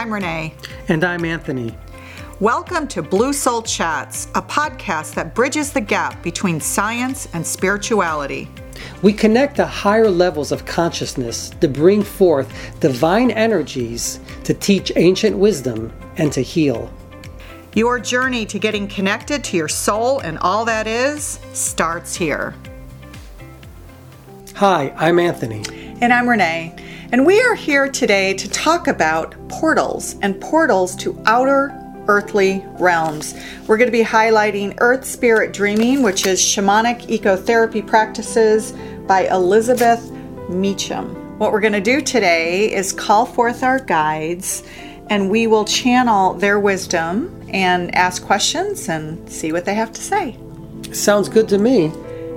I'm Renee. And I'm Anthony. Welcome to Blue Soul Chats, a podcast that bridges the gap between science and spirituality. We connect to higher levels of consciousness to bring forth divine energies to teach ancient wisdom and to heal. Your journey to getting connected to your soul and all that is starts here. Hi, I'm Anthony. And I'm Renee. And we are here today to talk about portals and portals to outer earthly realms. We're going to be highlighting Earth Spirit Dreaming, which is shamanic ecotherapy practices by Elizabeth Meacham. What we're going to do today is call forth our guides and we will channel their wisdom and ask questions and see what they have to say. Sounds good to me.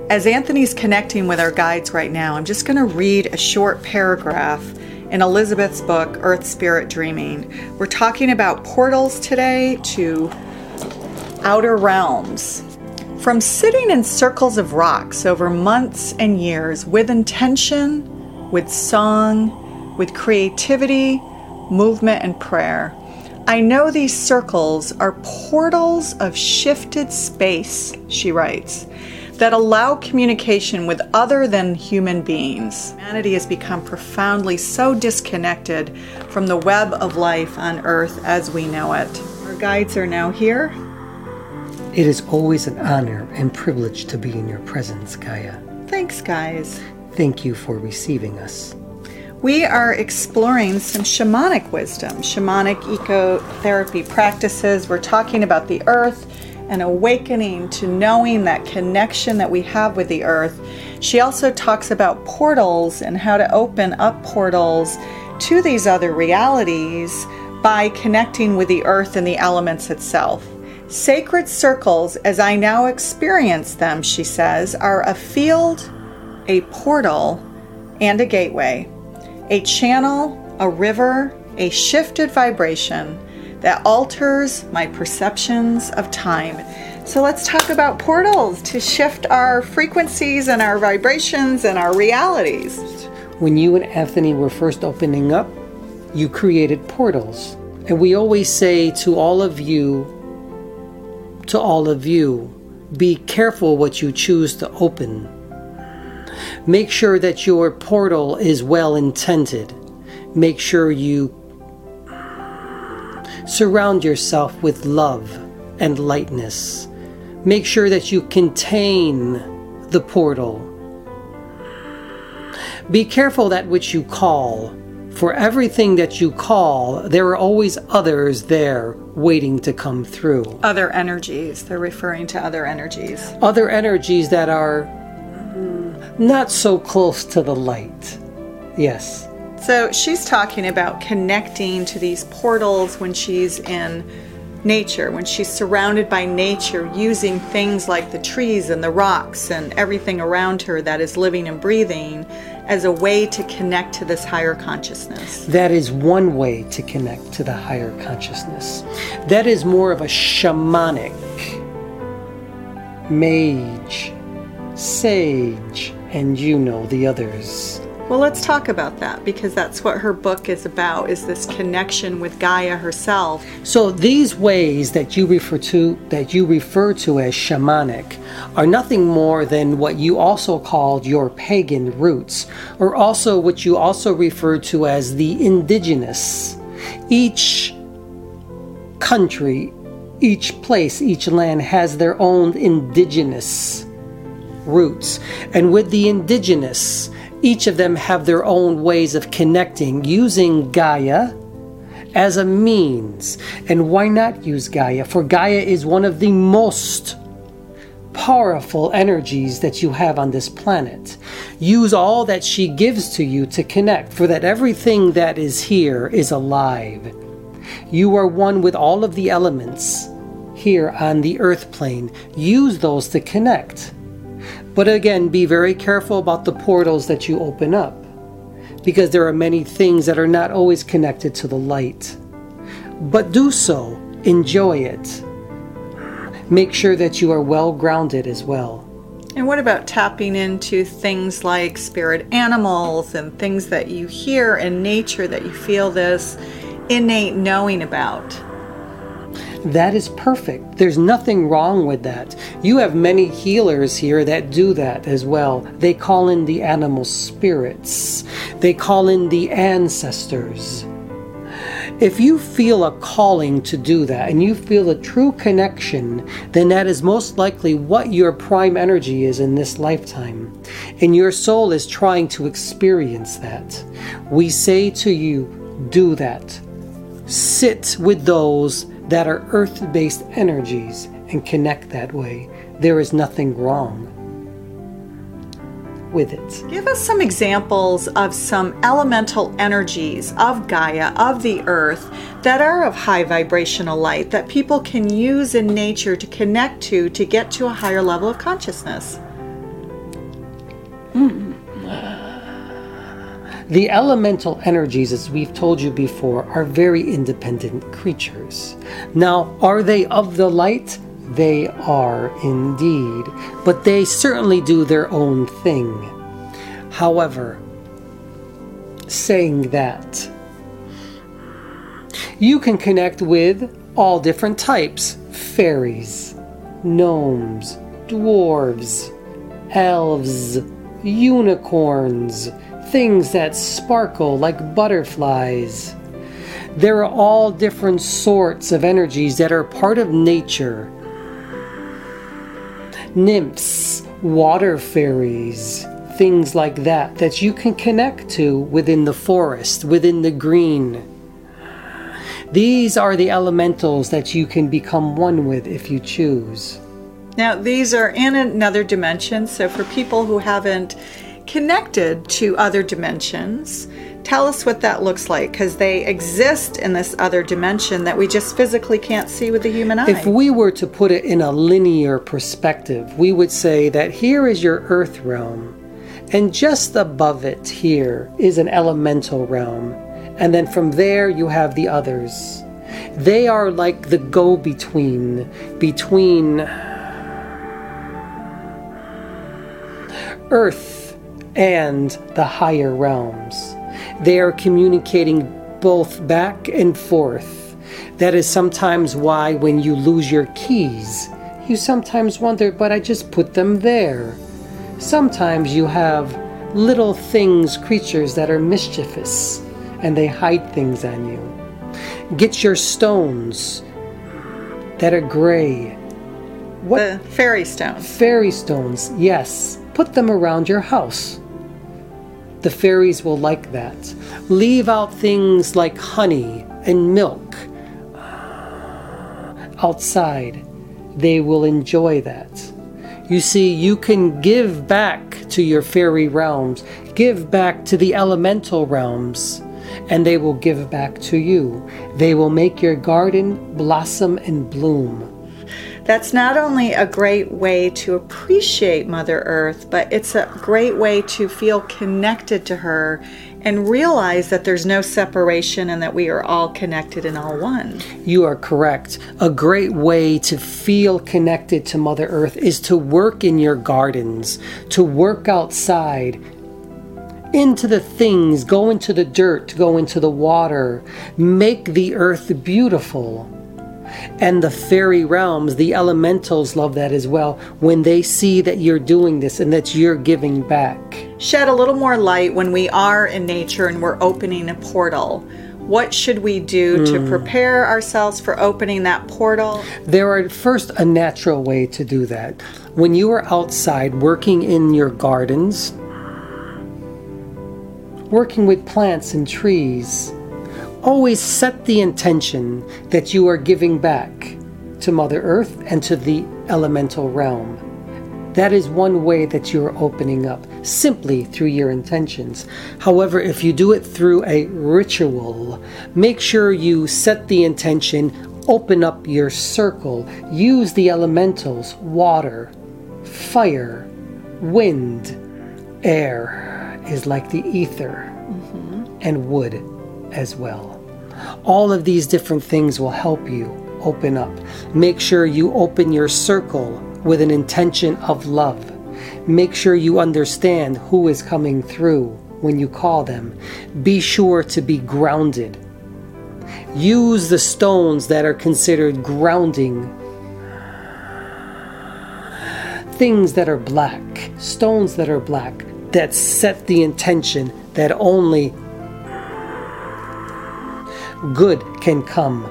As Anthony's connecting with our guides right now, I'm just going to read a short paragraph in Elizabeth's book, Earth Spirit Dreaming. We're talking about portals today to outer realms. From sitting in circles of rocks over months and years with intention, with song, with creativity, movement, and prayer, I know these circles are portals of shifted space, she writes that allow communication with other than human beings. Humanity has become profoundly so disconnected from the web of life on earth as we know it. Our guides are now here. It is always an honor and privilege to be in your presence, Gaia. Thanks, guys. Thank you for receiving us. We are exploring some shamanic wisdom, shamanic ecotherapy practices. We're talking about the earth and awakening to knowing that connection that we have with the earth. She also talks about portals and how to open up portals to these other realities by connecting with the earth and the elements itself. Sacred circles, as I now experience them, she says, are a field, a portal, and a gateway, a channel, a river, a shifted vibration that alters my perceptions of time. So let's talk about portals to shift our frequencies and our vibrations and our realities. When you and Anthony were first opening up, you created portals. And we always say to all of you, to all of you, be careful what you choose to open. Make sure that your portal is well intended. Make sure you Surround yourself with love and lightness. Make sure that you contain the portal. Be careful that which you call. For everything that you call, there are always others there waiting to come through. Other energies. They're referring to other energies. Other energies that are not so close to the light. Yes. So she's talking about connecting to these portals when she's in nature, when she's surrounded by nature, using things like the trees and the rocks and everything around her that is living and breathing as a way to connect to this higher consciousness. That is one way to connect to the higher consciousness. That is more of a shamanic, mage, sage, and you know the others. Well, let's talk about that because that's what her book is about is this connection with Gaia herself. So these ways that you refer to that you refer to as shamanic are nothing more than what you also called your pagan roots or also what you also refer to as the indigenous. Each country, each place, each land has their own indigenous roots. And with the indigenous, each of them have their own ways of connecting using Gaia as a means. And why not use Gaia? For Gaia is one of the most powerful energies that you have on this planet. Use all that she gives to you to connect, for that everything that is here is alive. You are one with all of the elements here on the earth plane. Use those to connect. But again, be very careful about the portals that you open up because there are many things that are not always connected to the light. But do so, enjoy it. Make sure that you are well grounded as well. And what about tapping into things like spirit animals and things that you hear in nature that you feel this innate knowing about. That is perfect. There's nothing wrong with that. You have many healers here that do that as well. They call in the animal spirits, they call in the ancestors. If you feel a calling to do that and you feel a true connection, then that is most likely what your prime energy is in this lifetime. And your soul is trying to experience that. We say to you, do that. Sit with those that are earth based energies and connect that way. There is nothing wrong with it. Give us some examples of some elemental energies of Gaia, of the earth, that are of high vibrational light that people can use in nature to connect to to get to a higher level of consciousness. Mm. The elemental energies, as we've told you before, are very independent creatures. Now, are they of the light? They are indeed, but they certainly do their own thing. However, saying that, you can connect with all different types fairies, gnomes, dwarves, elves, unicorns, things that sparkle like butterflies. There are all different sorts of energies that are part of nature. Nymphs, water fairies, things like that that you can connect to within the forest, within the green. These are the elementals that you can become one with if you choose. Now, these are in another dimension, so for people who haven't connected to other dimensions. Tell us what that looks like because they exist in this other dimension that we just physically can't see with the human eye. If we were to put it in a linear perspective, we would say that here is your earth realm, and just above it here is an elemental realm, and then from there you have the others. They are like the go between between earth and the higher realms. They are communicating both back and forth. That is sometimes why, when you lose your keys, you sometimes wonder, but I just put them there. Sometimes you have little things, creatures that are mischievous, and they hide things on you. Get your stones that are gray. What? The fairy stones. Fairy stones, yes. Put them around your house. The fairies will like that. Leave out things like honey and milk ah, outside. They will enjoy that. You see, you can give back to your fairy realms, give back to the elemental realms, and they will give back to you. They will make your garden blossom and bloom. That's not only a great way to appreciate Mother Earth, but it's a great way to feel connected to her and realize that there's no separation and that we are all connected and all one. You are correct. A great way to feel connected to Mother Earth is to work in your gardens, to work outside, into the things, go into the dirt, go into the water, make the earth beautiful. And the fairy realms, the elementals love that as well when they see that you're doing this and that you're giving back. Shed a little more light when we are in nature and we're opening a portal. What should we do mm. to hmm. prepare ourselves for opening that portal? There are first a natural way to do that. When you are outside working in your gardens, working with plants and trees, always set the intention that you are giving back to Mother Earth and to the elemental realm. That is one way that you're opening up, simply through your intentions. However, if you do it through a ritual, make sure you set the intention, open up your circle, use the elementals water, fire, wind, air is like the ether, mm-hmm. and wood as well. All of these different things will help you open up. Make sure you open your circle with an intention of love. Make sure you understand who is coming through when you call them. Be sure to be grounded. use the stones that are considered grounding. Things that are black, stones that are black, that set the intention that only good can come.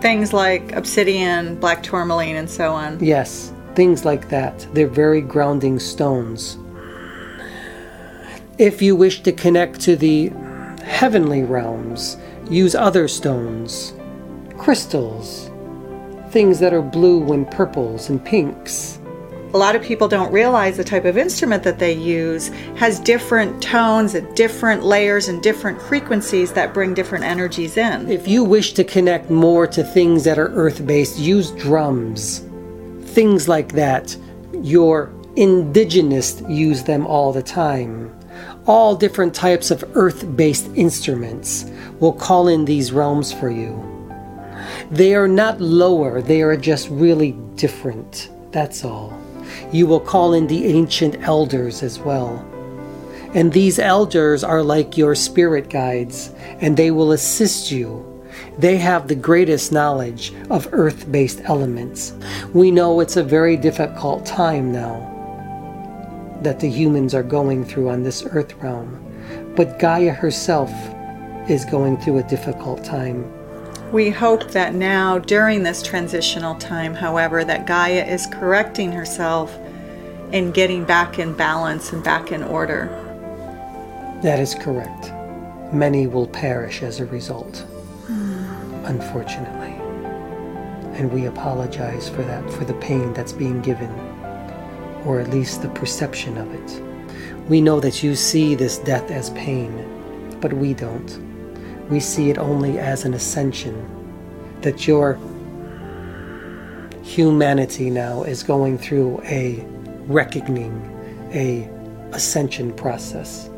Things like obsidian, black tourmaline, and so on. Yes, things like that. They're very grounding stones. If you wish to connect to the heavenly realms, use other stones, crystals, things that are blue and purples and pinks. A lot of people don't realize the type of instrument that they use has different tones and different layers and different frequencies that bring different energies in. If you wish to connect more to things that are earth based, use drums, things like that. Your indigenous use them all the time. All different types of earth based instruments will call in these realms for you. They are not lower, they are just really different. That's all. You will call in the ancient elders as well. And these elders are like your spirit guides, and they will assist you. They have the greatest knowledge of earth based elements. We know it's a very difficult time now that the humans are going through on this earth realm, but Gaia herself is going through a difficult time. We hope that now, during this transitional time, however, that Gaia is correcting herself and getting back in balance and back in order. That is correct. Many will perish as a result, hmm. unfortunately. And we apologize for that, for the pain that's being given, or at least the perception of it. We know that you see this death as pain, but we don't. We see it only as an ascension, that your humanity now is going through a reckoning, a ascension process.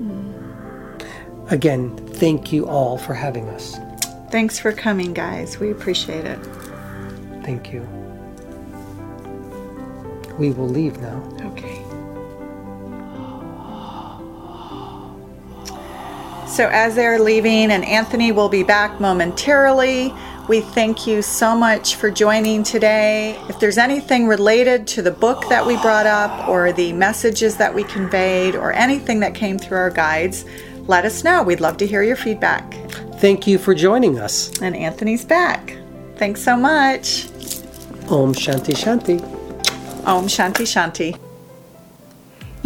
Mm. Again, thank you all for having us. Thanks for coming, guys. We appreciate it. Thank you. We will leave now. Okay. So, as they're leaving, and Anthony will be back momentarily, we thank you so much for joining today. If there's anything related to the book that we brought up, or the messages that we conveyed, or anything that came through our guides, let us know. We'd love to hear your feedback. Thank you for joining us. And Anthony's back. Thanks so much. Om Shanti Shanti. Om Shanti Shanti.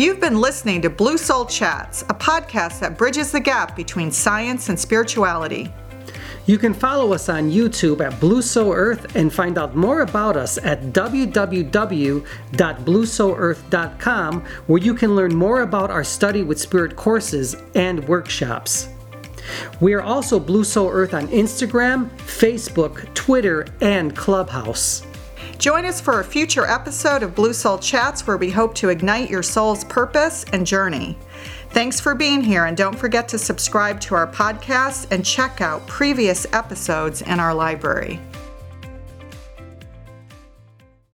You've been listening to Blue Soul Chats, a podcast that bridges the gap between science and spirituality. You can follow us on YouTube at Blue Soul Earth and find out more about us at www.bluesoulearth.com, where you can learn more about our study with spirit courses and workshops. We are also Blue Soul Earth on Instagram, Facebook, Twitter, and Clubhouse. Join us for a future episode of Blue Soul Chats where we hope to ignite your soul's purpose and journey. Thanks for being here, and don't forget to subscribe to our podcast and check out previous episodes in our library.